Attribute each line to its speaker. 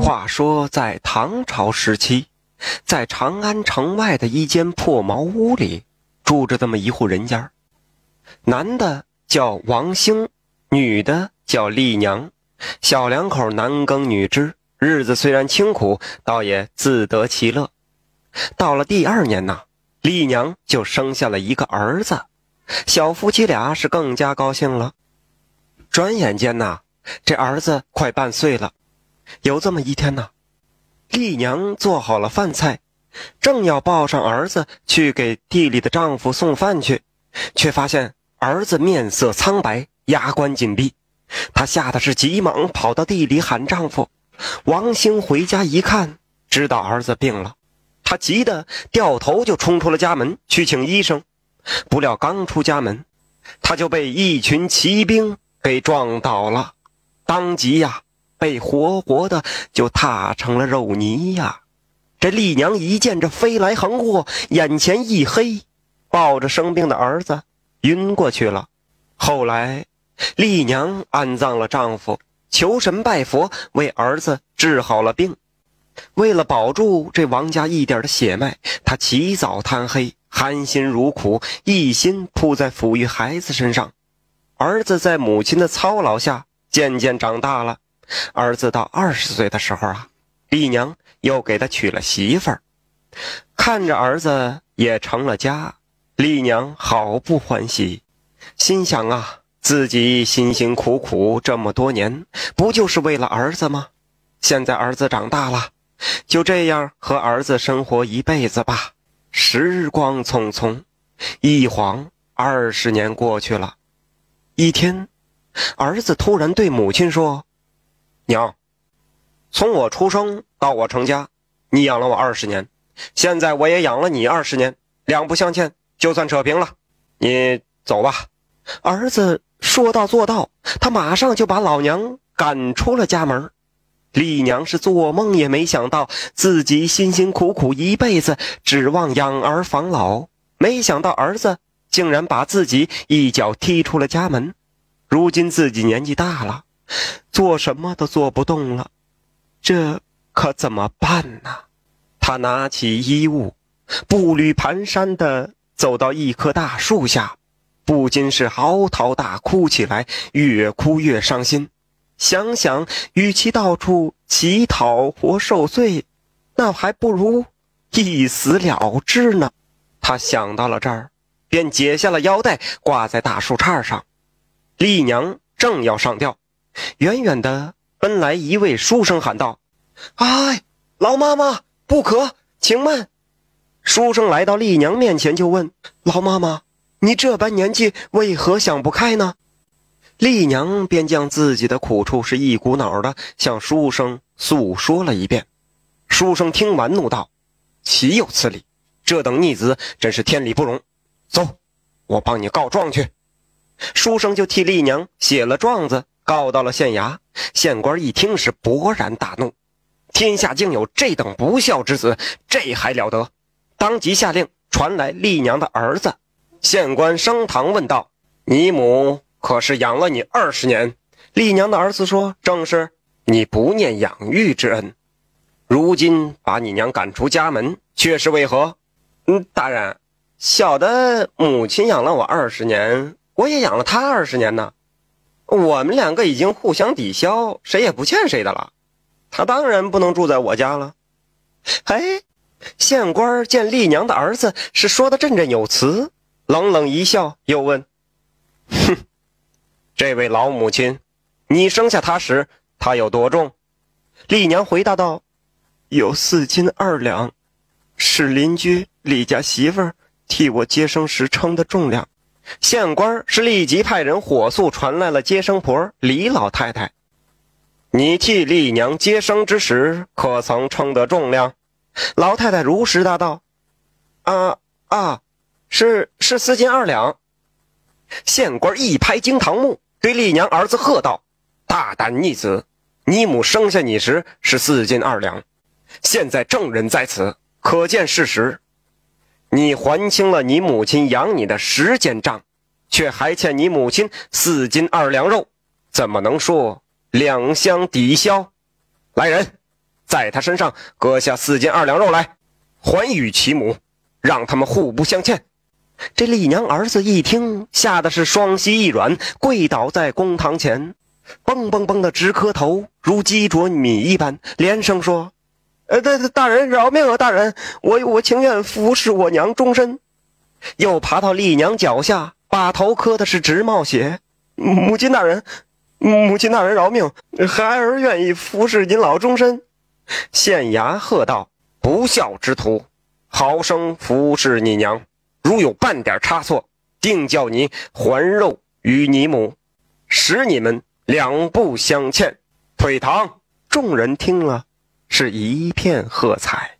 Speaker 1: 话说，在唐朝时期，在长安城外的一间破茅屋里，住着这么一户人家。男的叫王兴，女的叫丽娘。小两口男耕女织，日子虽然清苦，倒也自得其乐。到了第二年呐，丽娘就生下了一个儿子，小夫妻俩是更加高兴了。转眼间呐，这儿子快半岁了。有这么一天呢，丽娘做好了饭菜，正要抱上儿子去给地里的丈夫送饭去，却发现儿子面色苍白，牙关紧闭。她吓得是急忙跑到地里喊丈夫。王兴回家一看，知道儿子病了，他急得掉头就冲出了家门去请医生。不料刚出家门，他就被一群骑兵给撞倒了，当即呀。被活活的就踏成了肉泥呀！这丽娘一见这飞来横祸，眼前一黑，抱着生病的儿子晕过去了。后来，丽娘安葬了丈夫，求神拜佛，为儿子治好了病。为了保住这王家一点的血脉，她起早贪黑，含辛茹苦，一心扑在抚育孩子身上。儿子在母亲的操劳下渐渐长大了。儿子到二十岁的时候啊，丽娘又给他娶了媳妇儿，看着儿子也成了家，丽娘好不欢喜，心想啊，自己辛辛苦苦这么多年，不就是为了儿子吗？现在儿子长大了，就这样和儿子生活一辈子吧。时光匆匆，一晃二十年过去了。一天，儿子突然对母亲说。娘，从我出生到我成家，你养了我二十年，现在我也养了你二十年，两不相欠，就算扯平了。你走吧。儿子说到做到，他马上就把老娘赶出了家门。丽娘是做梦也没想到，自己辛辛苦苦一辈子，指望养儿防老，没想到儿子竟然把自己一脚踢出了家门。如今自己年纪大了。做什么都做不动了，这可怎么办呢？他拿起衣物，步履蹒跚地走到一棵大树下，不禁是嚎啕大哭起来，越哭越伤心。想想，与其到处乞讨或受罪，那还不如一死了之呢。他想到了这儿，便解下了腰带，挂在大树杈上。丽娘正要上吊。远远的奔来一位书生，喊道：“哎，老妈妈，不可，请慢。”书生来到丽娘面前，就问：“老妈妈，你这般年纪，为何想不开呢？”丽娘便将自己的苦处是一股脑的向书生诉说了一遍。书生听完，怒道：“岂有此理！这等逆子真是天理不容。走，我帮你告状去。”书生就替丽娘写了状子。告到了县衙，县官一听是勃然大怒，天下竟有这等不孝之子，这还了得！当即下令传来丽娘的儿子。县官升堂问道：“你母可是养了你二十年？”丽娘的儿子说：“正是。”你不念养育之恩，如今把你娘赶出家门，却是为何？嗯，大人，小的母亲养了我二十年，我也养了她二十年呢。我们两个已经互相抵消，谁也不欠谁的了。他当然不能住在我家了。哎，县官见丽娘的儿子是说的振振有词，冷冷一笑，又问：“哼，这位老母亲，你生下他时他有多重？”丽娘回答道：“有四斤二两，是邻居李家媳妇替我接生时称的重量。”县官是立即派人火速传来了接生婆李老太太。你替丽娘接生之时，可曾称得重量？老太太如实答道：“啊啊，是是四斤二两。”县官一拍惊堂木，对丽娘儿子喝道：“大胆逆子！你母生下你时是四斤二两，现在证人在此，可见事实。”你还清了你母亲养你的时间账，却还欠你母亲四斤二两肉，怎么能说两相抵消？来人，在他身上割下四斤二两肉来，还与其母，让他们互不相欠。这丽娘儿子一听，吓得是双膝一软，跪倒在公堂前，嘣嘣嘣的直磕头，如鸡啄米一般，连声说：“呃，大大人饶命啊！大人，我我情愿服侍我娘终身。”又爬到丽娘脚下，把头磕的是直冒血。母亲大人，母亲大人饶命，孩儿愿意服侍您老终身。县衙喝道：“不孝之徒，好生服侍你娘。”如有半点差错，定叫你还肉与你母，使你们两不相欠。退堂！众人听了，是一片喝彩。